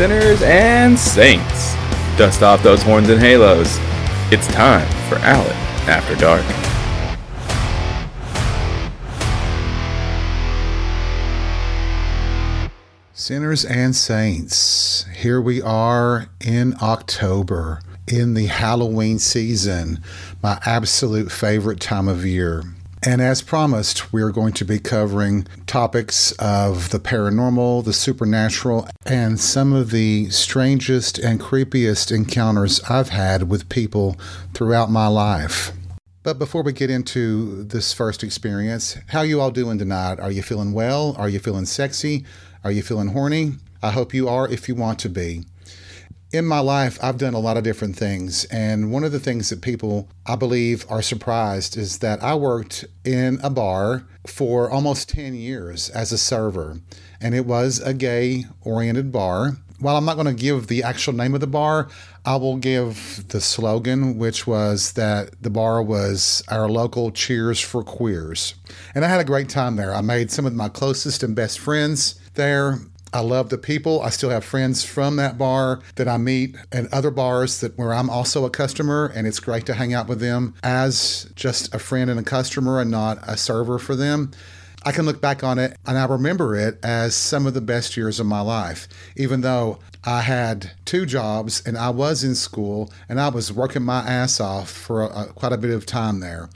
sinners and saints. Dust off those horns and halos. It's time for Allen After Dark. Sinners and saints, here we are in October, in the Halloween season, my absolute favorite time of year. And as promised, we are going to be covering topics of the paranormal, the supernatural, and some of the strangest and creepiest encounters I've had with people throughout my life. But before we get into this first experience, how you all doing tonight? Are you feeling well? Are you feeling sexy? Are you feeling horny? I hope you are if you want to be in my life, I've done a lot of different things. And one of the things that people, I believe, are surprised is that I worked in a bar for almost 10 years as a server. And it was a gay oriented bar. While I'm not going to give the actual name of the bar, I will give the slogan, which was that the bar was our local cheers for queers. And I had a great time there. I made some of my closest and best friends there. I love the people. I still have friends from that bar that I meet and other bars that where I'm also a customer and it's great to hang out with them as just a friend and a customer and not a server for them. I can look back on it and I remember it as some of the best years of my life, even though I had two jobs and I was in school and I was working my ass off for a, a, quite a bit of time there.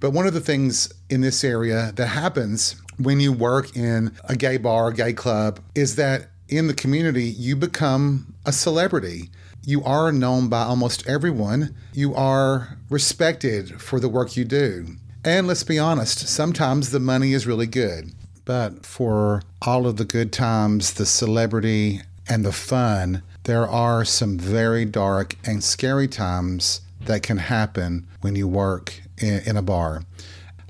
But one of the things in this area that happens when you work in a gay bar, gay club, is that in the community, you become a celebrity. You are known by almost everyone. You are respected for the work you do. And let's be honest, sometimes the money is really good. But for all of the good times, the celebrity, and the fun, there are some very dark and scary times that can happen when you work in, in a bar.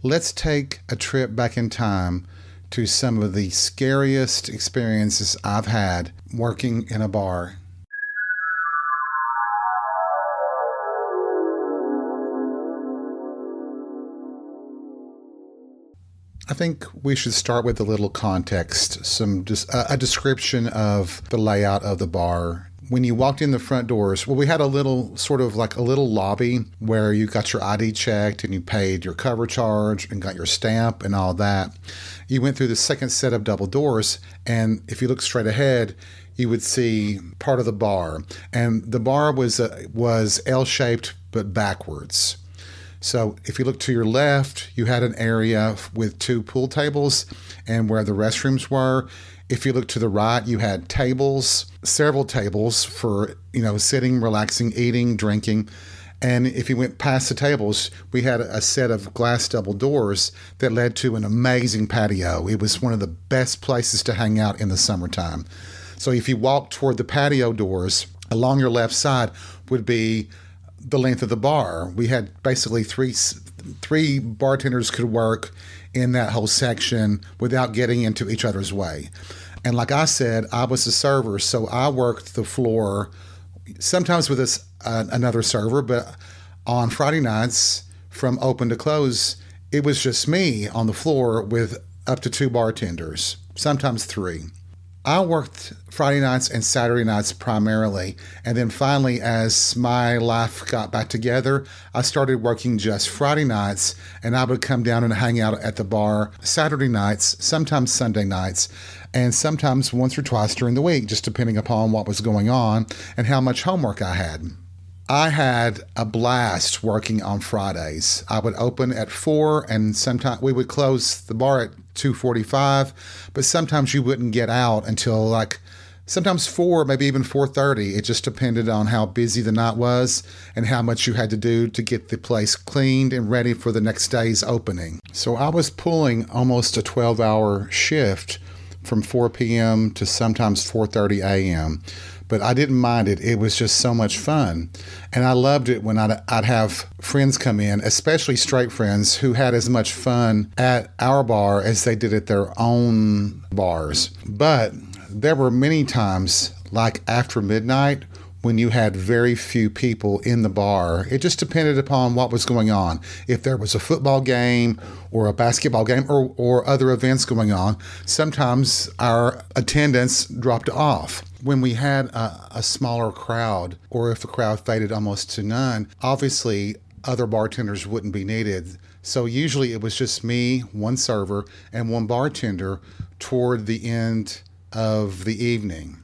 Let's take a trip back in time to some of the scariest experiences I've had working in a bar. I think we should start with a little context, some just a description of the layout of the bar when you walked in the front doors, well, we had a little sort of like a little lobby where you got your ID checked and you paid your cover charge and got your stamp and all that. You went through the second set of double doors, and if you look straight ahead, you would see part of the bar, and the bar was uh, was L shaped but backwards. So if you look to your left, you had an area with two pool tables and where the restrooms were. If you look to the right, you had tables, several tables for, you know, sitting, relaxing, eating, drinking. And if you went past the tables, we had a set of glass double doors that led to an amazing patio. It was one of the best places to hang out in the summertime. So if you walk toward the patio doors, along your left side would be the length of the bar. We had basically three three bartenders could work in that whole section without getting into each other's way. And like I said, I was a server, so I worked the floor sometimes with uh, another server, but on Friday nights from open to close, it was just me on the floor with up to two bartenders, sometimes three. I worked Friday nights and Saturday nights primarily. And then finally, as my life got back together, I started working just Friday nights and I would come down and hang out at the bar Saturday nights, sometimes Sunday nights, and sometimes once or twice during the week, just depending upon what was going on and how much homework I had. I had a blast working on Fridays. I would open at 4 and sometimes we would close the bar at 2:45, but sometimes you wouldn't get out until like sometimes 4, maybe even 4:30. It just depended on how busy the night was and how much you had to do to get the place cleaned and ready for the next day's opening. So I was pulling almost a 12-hour shift from 4 p.m. to sometimes 4:30 a.m but I didn't mind it. It was just so much fun. And I loved it when I'd, I'd have friends come in, especially straight friends, who had as much fun at our bar as they did at their own bars. But there were many times, like after midnight, when you had very few people in the bar. It just depended upon what was going on. If there was a football game or a basketball game or, or other events going on, sometimes our attendance dropped off. When we had a, a smaller crowd, or if the crowd faded almost to none, obviously other bartenders wouldn't be needed. So usually it was just me, one server, and one bartender toward the end of the evening.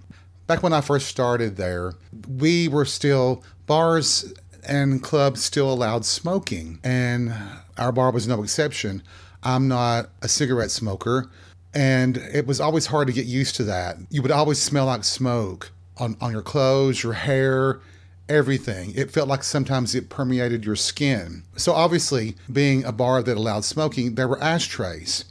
Back when I first started there, we were still bars and clubs still allowed smoking, and our bar was no exception. I'm not a cigarette smoker, and it was always hard to get used to that. You would always smell like smoke on, on your clothes, your hair, everything. It felt like sometimes it permeated your skin. So, obviously, being a bar that allowed smoking, there were ashtrays.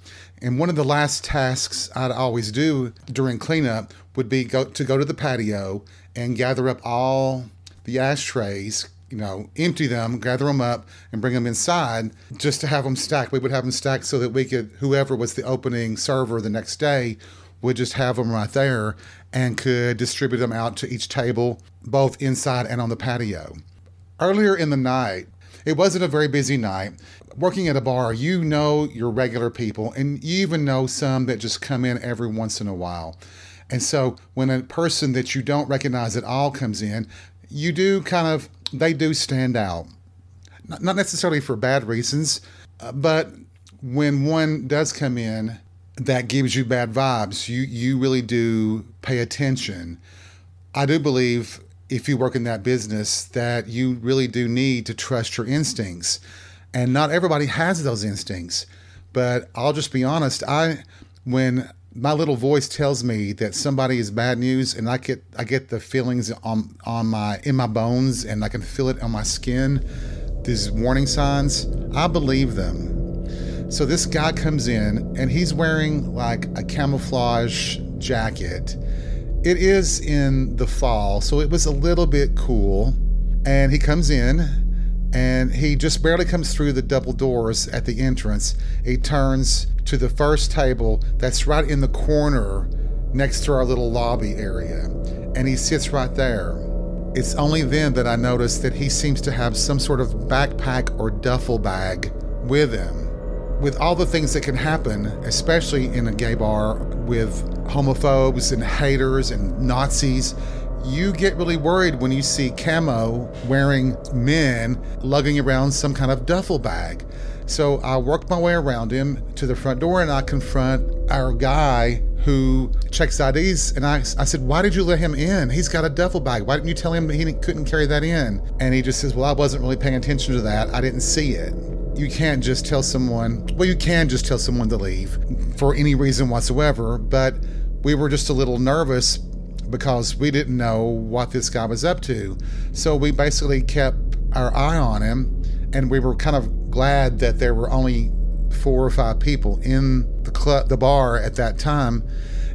And one of the last tasks I'd always do during cleanup would be go to go to the patio and gather up all the ashtrays, you know, empty them, gather them up, and bring them inside just to have them stacked. We would have them stacked so that we could, whoever was the opening server the next day, would just have them right there and could distribute them out to each table, both inside and on the patio. Earlier in the night, it wasn't a very busy night. Working at a bar, you know your regular people, and you even know some that just come in every once in a while. And so when a person that you don't recognize at all comes in, you do kind of, they do stand out. Not necessarily for bad reasons, uh, but when one does come in that gives you bad vibes, you, you really do pay attention. I do believe if you work in that business that you really do need to trust your instincts. And not everybody has those instincts. But I'll just be honest, I when my little voice tells me that somebody is bad news and I get I get the feelings on on my in my bones and I can feel it on my skin these warning signs I believe them. So this guy comes in and he's wearing like a camouflage jacket. It is in the fall so it was a little bit cool. And he comes in and he just barely comes through the double doors at the entrance. He turns to the first table that's right in the corner next to our little lobby area, and he sits right there. It's only then that I notice that he seems to have some sort of backpack or duffel bag with him. With all the things that can happen, especially in a gay bar with homophobes and haters and Nazis, you get really worried when you see camo wearing men lugging around some kind of duffel bag. So I work my way around him to the front door and I confront our guy who checks IDs. And I, I said, Why did you let him in? He's got a duffel bag. Why didn't you tell him he couldn't carry that in? And he just says, Well, I wasn't really paying attention to that. I didn't see it. You can't just tell someone, well, you can just tell someone to leave for any reason whatsoever. But we were just a little nervous because we didn't know what this guy was up to. So we basically kept our eye on him, and we were kind of glad that there were only four or five people in the club, the bar at that time.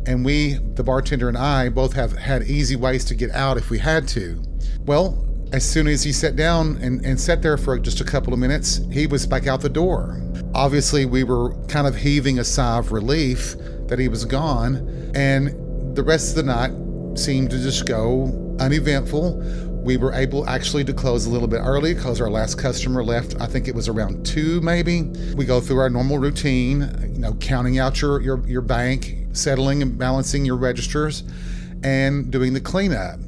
And we, the bartender and I, both have had easy ways to get out if we had to. Well, as soon as he sat down and, and sat there for just a couple of minutes, he was back out the door. Obviously, we were kind of heaving a sigh of relief that he was gone. And the rest of the night, seemed to just go uneventful. We were able actually to close a little bit early because our last customer left, I think it was around two maybe. We go through our normal routine, you know, counting out your, your, your bank, settling and balancing your registers, and doing the cleanup.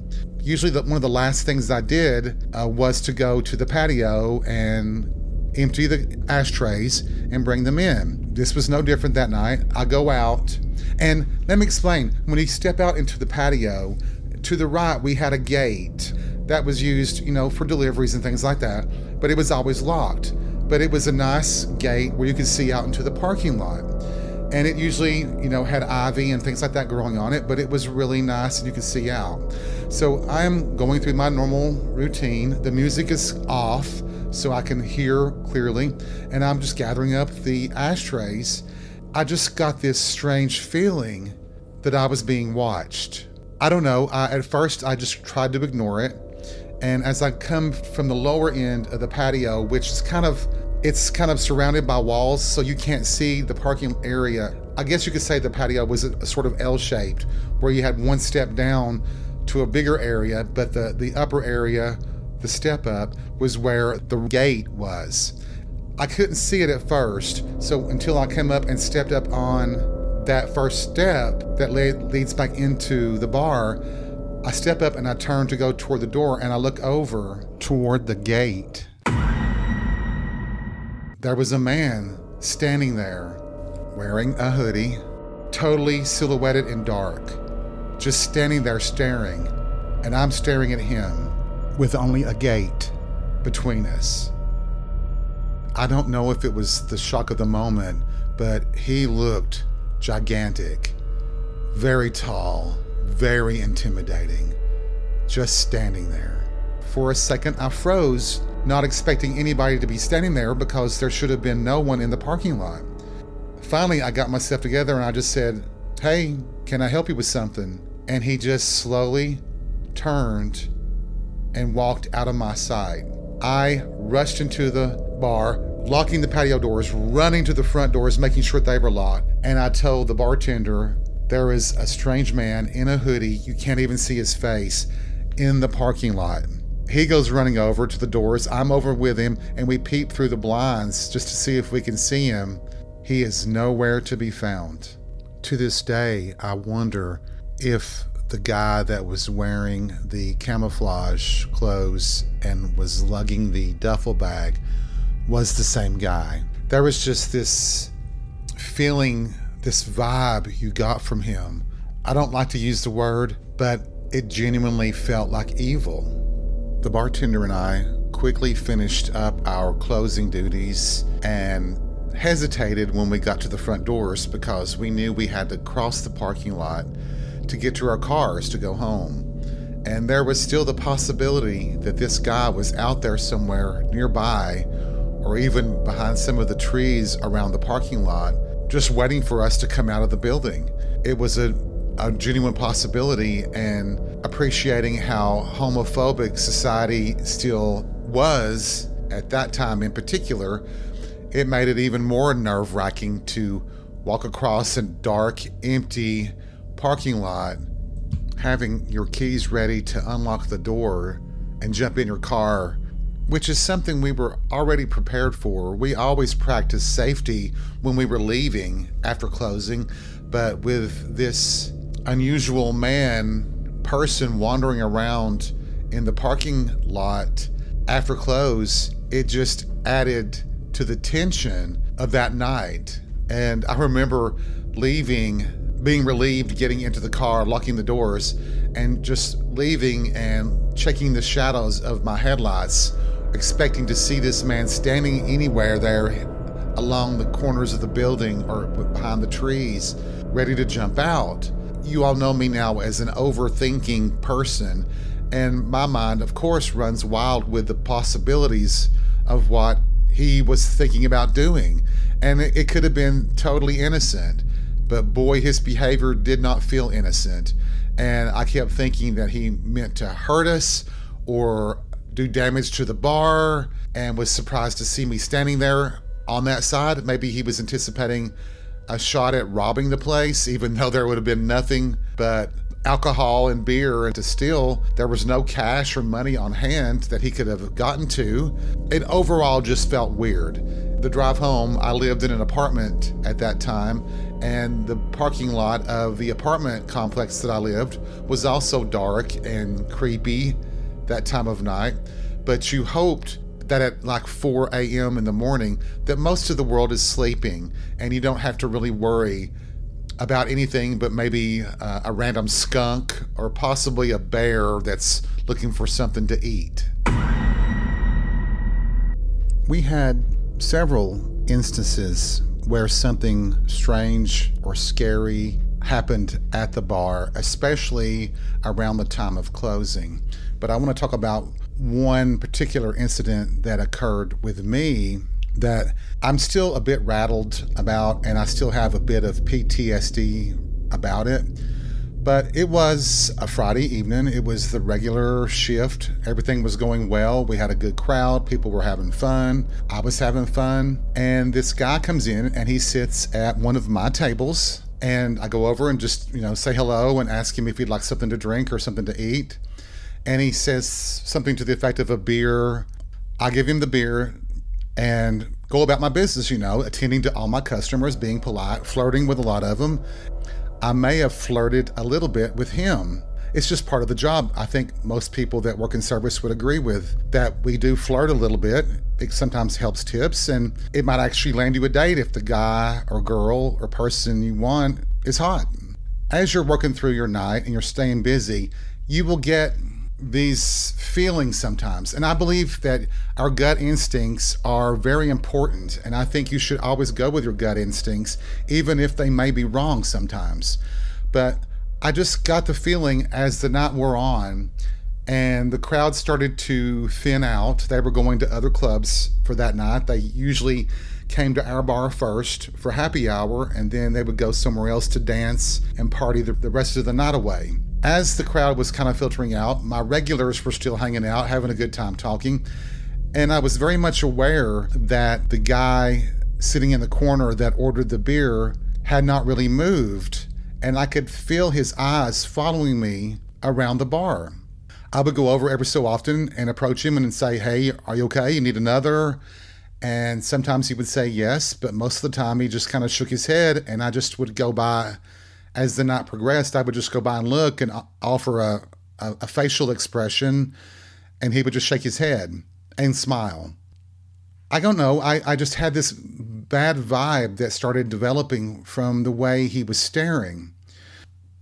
Usually, the, one of the last things I did uh, was to go to the patio and empty the ashtrays and bring them in. This was no different that night. I go out and let me explain when you step out into the patio, to the right, we had a gate that was used, you know, for deliveries and things like that, but it was always locked. But it was a nice gate where you could see out into the parking lot. And it usually, you know, had ivy and things like that growing on it, but it was really nice and you could see out. So I'm going through my normal routine. The music is off so I can hear clearly, and I'm just gathering up the ashtrays I just got this strange feeling that I was being watched. I don't know. I, at first, I just tried to ignore it. And as I come from the lower end of the patio, which is kind of it's kind of surrounded by walls, so you can't see the parking area. I guess you could say the patio was a, a sort of L-shaped, where you had one step down to a bigger area, but the, the upper area, the step up, was where the gate was. I couldn't see it at first, so until I came up and stepped up on that first step that leads back into the bar, I step up and I turn to go toward the door and I look over toward the gate. There was a man standing there wearing a hoodie, totally silhouetted in dark, just standing there staring, and I'm staring at him with only a gate between us. I don't know if it was the shock of the moment, but he looked gigantic, very tall, very intimidating, just standing there. For a second, I froze, not expecting anybody to be standing there because there should have been no one in the parking lot. Finally, I got myself together and I just said, Hey, can I help you with something? And he just slowly turned and walked out of my sight. I rushed into the bar, locking the patio doors, running to the front doors, making sure they were locked. And I told the bartender there is a strange man in a hoodie, you can't even see his face, in the parking lot. He goes running over to the doors. I'm over with him, and we peep through the blinds just to see if we can see him. He is nowhere to be found. To this day, I wonder if the guy that was wearing the camouflage clothes and was lugging the duffel bag was the same guy. There was just this feeling this vibe you got from him. I don't like to use the word, but it genuinely felt like evil. The bartender and I quickly finished up our closing duties and hesitated when we got to the front doors because we knew we had to cross the parking lot to get to our cars to go home. And there was still the possibility that this guy was out there somewhere nearby or even behind some of the trees around the parking lot just waiting for us to come out of the building. It was a, a genuine possibility, and appreciating how homophobic society still was at that time in particular, it made it even more nerve wracking to walk across a dark, empty parking lot, having your keys ready to unlock the door and jump in your car which is something we were already prepared for. We always practice safety when we were leaving after closing, but with this unusual man person wandering around in the parking lot after close, it just added to the tension of that night. And I remember leaving, being relieved, getting into the car, locking the doors, and just leaving and checking the shadows of my headlights expecting to see this man standing anywhere there along the corners of the building or behind the trees, ready to jump out. You all know me now as an overthinking person, and my mind, of course, runs wild with the possibilities of what he was thinking about doing. And it, could have been totally innocent, but boy, his behavior did not feel innocent. And I kept thinking that he meant to hurt us or do damage to the bar and was surprised to see me standing there on that side. Maybe he was anticipating a shot at robbing the place, even though there would have been nothing but alcohol and beer and to steal. There was no cash or money on hand that he could have gotten to. It overall just felt weird. The drive home, I lived in an apartment at that time, and the parking lot of the apartment complex that I lived was also dark and creepy that time of night, but you hoped that at like 4 a.m. in the morning that most of the world is sleeping and you don't have to really worry about anything but maybe uh, a random skunk or possibly a bear that's looking for something to eat. We had several instances where something strange or scary happened at the bar, especially around the time of closing. But I want to talk about one particular incident that occurred with me that I'm still a bit rattled about, and I still have a bit of PTSD about it. But it was a Friday evening. It was the regular shift. Everything was going well. We had a good crowd. People were having fun. I was having fun. And this guy comes in and he sits at one of my tables And I go over and just, you know, say hello and ask him if he'd like something to drink or something to eat. And he says something to the effect of a beer. I give him the beer and go about my business, you know, attending to all my customers, being polite, flirting with a lot of them. I may have flirted a little bit with him. It's just part of the job. I think most people that work in service would agree with that we do flirt a little bit. It sometimes helps tips, and it might actually land you a date if the guy or girl or person you want is hot. As you're working through your night and you're staying busy, you will get these feelings sometimes. And I believe that our gut instincts are very important. And I think you should always go with your gut instincts, even if they may be wrong sometimes. But I just got the feeling as the night wore on and the crowd started to thin out. They were going to other clubs for that night. They usually came to our bar first for happy hour, and then they would go somewhere else to dance and party the, the rest of the night away as the crowd was kind of filtering out, my regulars were still hanging out, having a good time talking. And I was very much aware that the guy sitting in the corner that ordered the beer had not really moved. And I could feel his eyes following me around the bar. I would go over every so often and approach him and say, Hey, are you okay? You need another? And sometimes he would say yes, but most of the time he just kind of shook his head and I just would go by as the night progressed, I would just go by and look and offer a, a, a facial expression, and he would just shake his head and smile. I don't know. I, I just had this bad vibe that started developing from the way he was staring.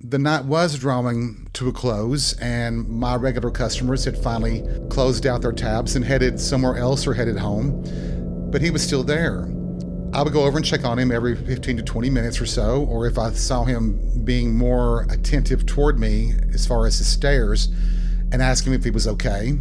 The night was drawing to a close, and my regular customers had finally closed out their tabs and headed somewhere else or headed home, but he was still there. I would go over and check on him every 15 to 20 minutes or so, or if I saw him being more attentive toward me as far as the stares and ask him if he was okay.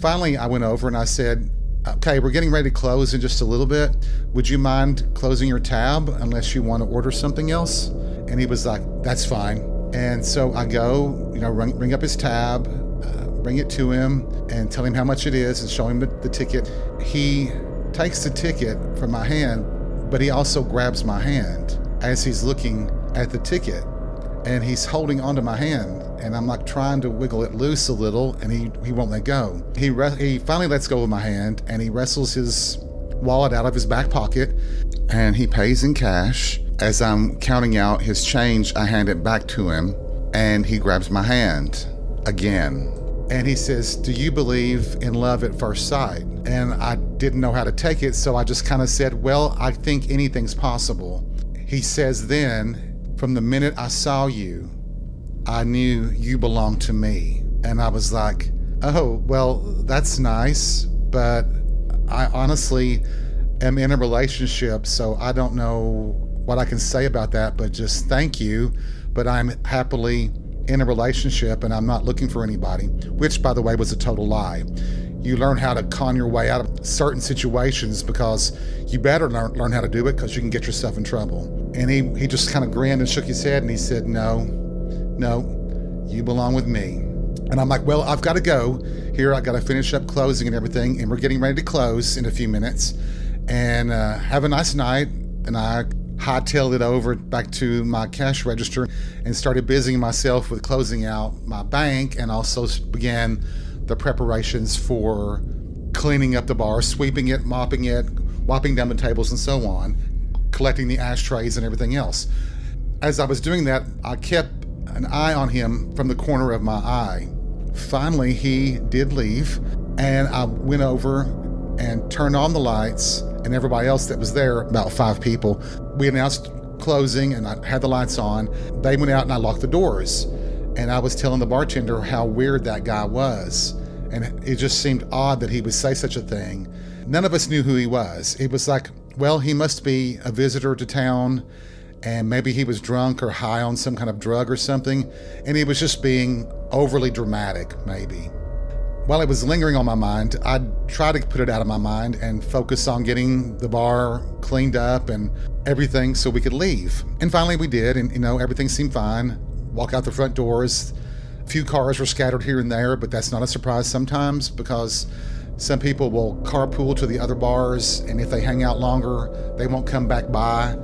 Finally, I went over and I said, Okay, we're getting ready to close in just a little bit. Would you mind closing your tab unless you want to order something else? And he was like, That's fine. And so I go, you know, ring, ring up his tab, uh, bring it to him, and tell him how much it is and show him the, the ticket. He takes the ticket from my hand, but he also grabs my hand as he's looking at the ticket and he's holding onto my hand and I'm like trying to wiggle it loose a little and he, he won't let go. He, re- he finally lets go of my hand and he wrestles his wallet out of his back pocket and he pays in cash. As I'm counting out his change, I hand it back to him and he grabs my hand again and he says, Do you believe in love at first sight? And I didn't know how to take it, so I just kind of said, Well, I think anything's possible. He says, Then, from the minute I saw you, I knew you belonged to me. And I was like, Oh, well, that's nice, but I honestly am in a relationship, so I don't know what I can say about that, but just thank you. But I'm happily in a relationship and I'm not looking for anybody, which, by the way, was a total lie. You learn how to con your way out of certain situations because you better learn, learn how to do it because you can get yourself in trouble. And he, he just kind of grinned and shook his head and he said, No, no, you belong with me. And I'm like, Well, I've got to go. Here, I've got to finish up closing and everything. And we're getting ready to close in a few minutes. And uh, have a nice night. And I hightailed it over back to my cash register and started busying myself with closing out my bank and also began the preparations for cleaning up the bar, sweeping it, mopping it, wiping down the tables, and so on, collecting the ashtrays and everything else. As I was doing that, I kept an eye on him from the corner of my eye. Finally, he did leave, and I went over and turned on the lights and everybody else that was there, about five people. We announced closing and I had the lights on. They went out and I locked the doors. And I was telling the bartender how weird that guy was. And it just seemed odd that he would say such a thing. None of us knew who he was. It was like, well, he must be a visitor to town and maybe he was drunk or high on some kind of drug or something. And he was just being overly dramatic, maybe. While it was lingering on my mind, I'd try to put it out of my mind and focus on getting the bar cleaned up and everything so we could leave. And finally we did, and you know, everything seemed fine. Walk out the front doors. A few cars were scattered here and there, but that's not a surprise sometimes because some people will carpool to the other bars, and if they hang out longer, they won't come back by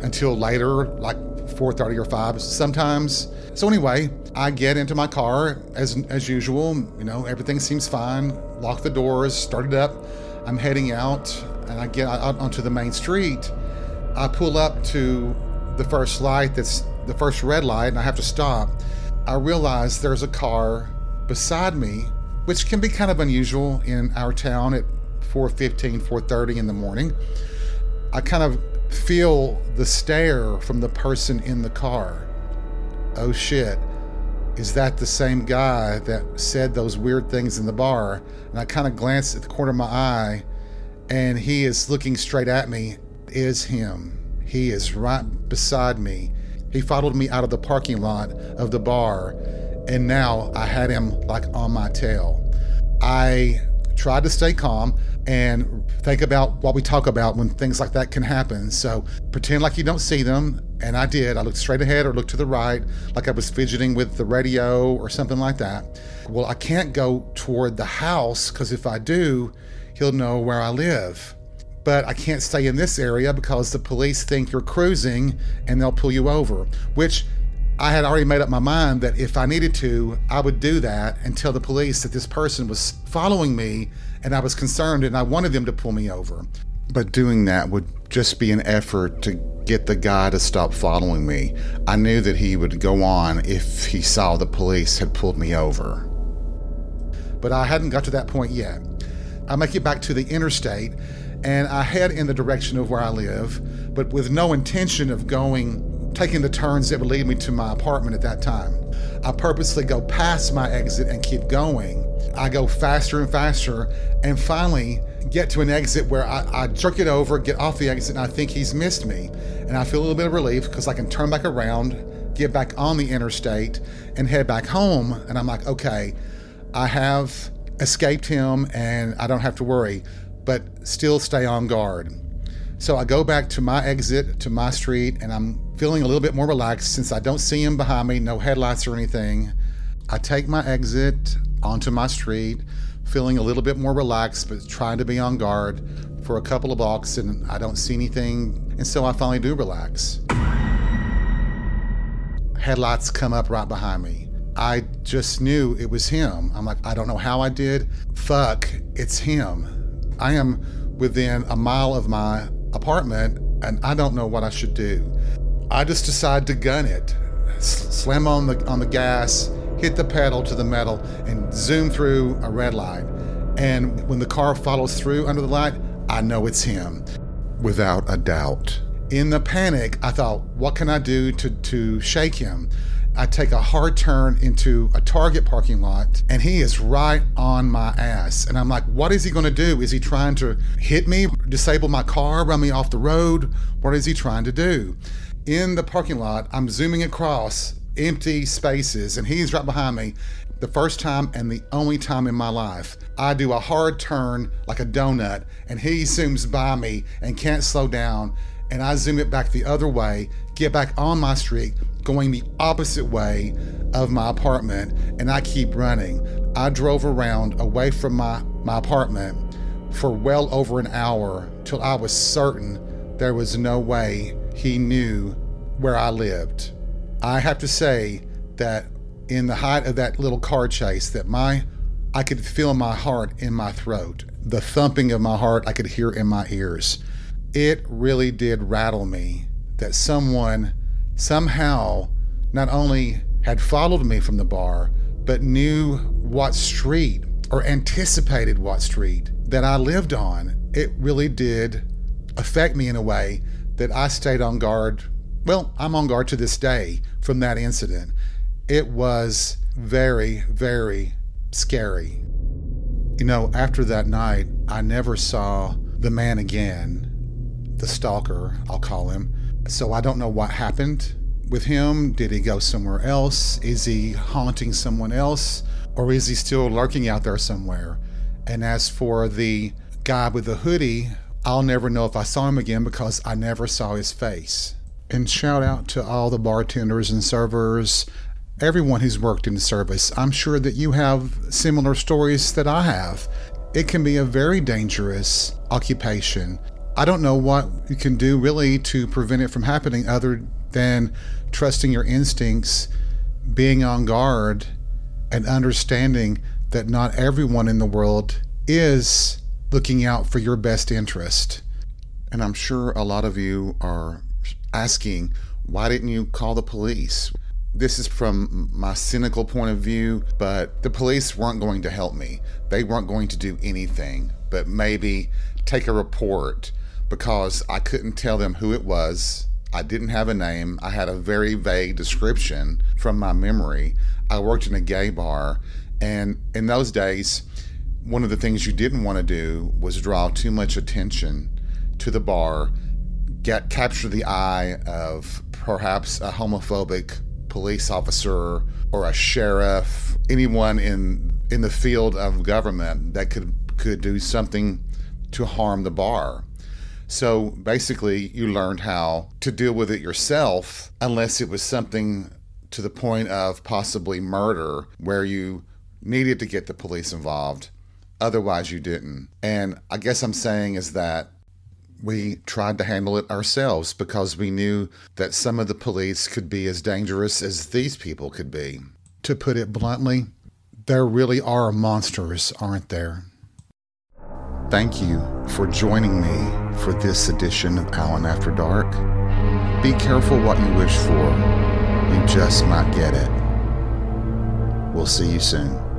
until later, like 4:30 or 5 sometimes. So anyway, I get into my car as as usual. You know, everything seems fine. Lock the doors, start it up. I'm heading out, and I get out onto the main street. I pull up to the first light that's the first red light, and I have to stop. I realize there's a car beside me, which can be kind of unusual in our town at 4:15, 4:30 in the morning. I kind of feel the stare from the person in the car. Oh shit. Is that the same guy that said those weird things in the bar? And I kind of glance at the corner of my eye and he is looking straight at me. Is him. He is right beside me. He followed me out of the parking lot of the bar and now I had him like on my tail. I tried to stay calm and think about what we talk about when things like that can happen. So pretend like you don't see them. And I did. I looked straight ahead or looked to the right, like I was fidgeting with the radio or something like that. Well, I can't go toward the house because if I do, he'll know where I live. But I can't stay in this area because the police think you're cruising and they'll pull you over, which I had already made up my mind that if I needed to, I would do that and tell the police that this person was following me and I was concerned and I wanted them to pull me over. But doing that would just be an effort to get the guy to stop following me. I knew that he would go on if he saw the police had pulled me over. But I hadn't got to that point yet. I make it back to the interstate and I head in the direction of where I live, but with no intention of going taking the turns that would lead me to my apartment at that time. I purposely go past my exit and keep going. I go faster and faster and finally get to an exit where I, I, jerk it over, get off the exit, and I think he's missed me. And I feel a little bit of relief because I can turn back around, get back on the interstate, and head back home. And I'm like, okay, I have escaped him and I don't have to worry, but still stay on guard. So I go back to my exit, to my street, and I'm feeling a little bit more relaxed since I don't see him behind me, no headlights or anything. I take my exit onto my street, feeling a little bit more relaxed, but trying to be on guard for a couple of blocks, and I don't see anything. And so I finally do relax. Headlights come up right behind me. I just knew it was him. I'm like, I don't know how I did. Fuck, it's him. I am within a mile of my apartment and I don't know what I should do. I just decide to gun it, slam on the on the gas, hit the pedal to the metal, and zoom through a red light. And when the car follows through under the light, I know it's him, without a doubt. In the panic, I thought, what can I do to, to shake him? I take a hard turn into a Target parking lot, and he is right on my ass. And I'm like, what is he going to do? Is he trying to hit me, disable my car, run me off the road? What is he trying to do? In the parking lot, I'm zooming across empty spaces, and he's right behind me. The first time and the only time in my life, I do a hard turn like a donut, and he zooms by me and can't slow down. And I zoom it back the other way, get back on my street, going the opposite way of my apartment, and I keep running. I drove around away from my, my apartment for well over an hour till I was certain there was no way he knew where I lived. I have to say that in the height of that little car chase that my I could feel my heart in my throat. The thumping of my heart I could hear in my ears. It really did rattle me that someone somehow not only had followed me from the bar, but knew what street or anticipated what street that I lived on. It really did affect me in a way that I stayed on guard. Well, I'm on guard to this day from that incident. It was very, very scary. You know, after that night, I never saw the man again, the stalker, I'll call him. So I don't know what happened with him. Did he go somewhere else? Is he haunting someone else? Or is he still lurking out there somewhere? And as for the guy with the hoodie, I'll never know if I saw him again because I never saw his face. And shout out to all the bartenders and servers, everyone who's worked in service. I'm sure that you have similar stories that I have. It can be a very dangerous occupation. I don't know what you can do really to prevent it from happening other than trusting your instincts, being on guard, and understanding that not everyone in the world is looking out for your best interest. And I'm sure a lot of you are asking, why didn't you call the police? This is from my cynical point of view, but the police weren't going to help me. They weren't going to do anything but maybe take a report because I couldn't tell them who it was. I didn't have a name. I had a very vague description from my memory. I worked in a gay bar, and in those days, one of the things you didn't want to do was draw too much attention to the bar, get capture the eye of perhaps a homophobic police officer or a sheriff, anyone in in the field of government that could could do something to harm the bar. So basically, you learned how to deal with it yourself, unless it was something to the point of possibly murder, where you needed to get the police involved. Otherwise, you didn't. And I guess I'm saying is that we tried to handle it ourselves because we knew that some of the police could be as dangerous as these people could be. To put it bluntly, there really are monsters, aren't there? Thank you for joining me for this edition of Allen After Dark. Be careful what you wish for, you just might get it. We'll see you soon.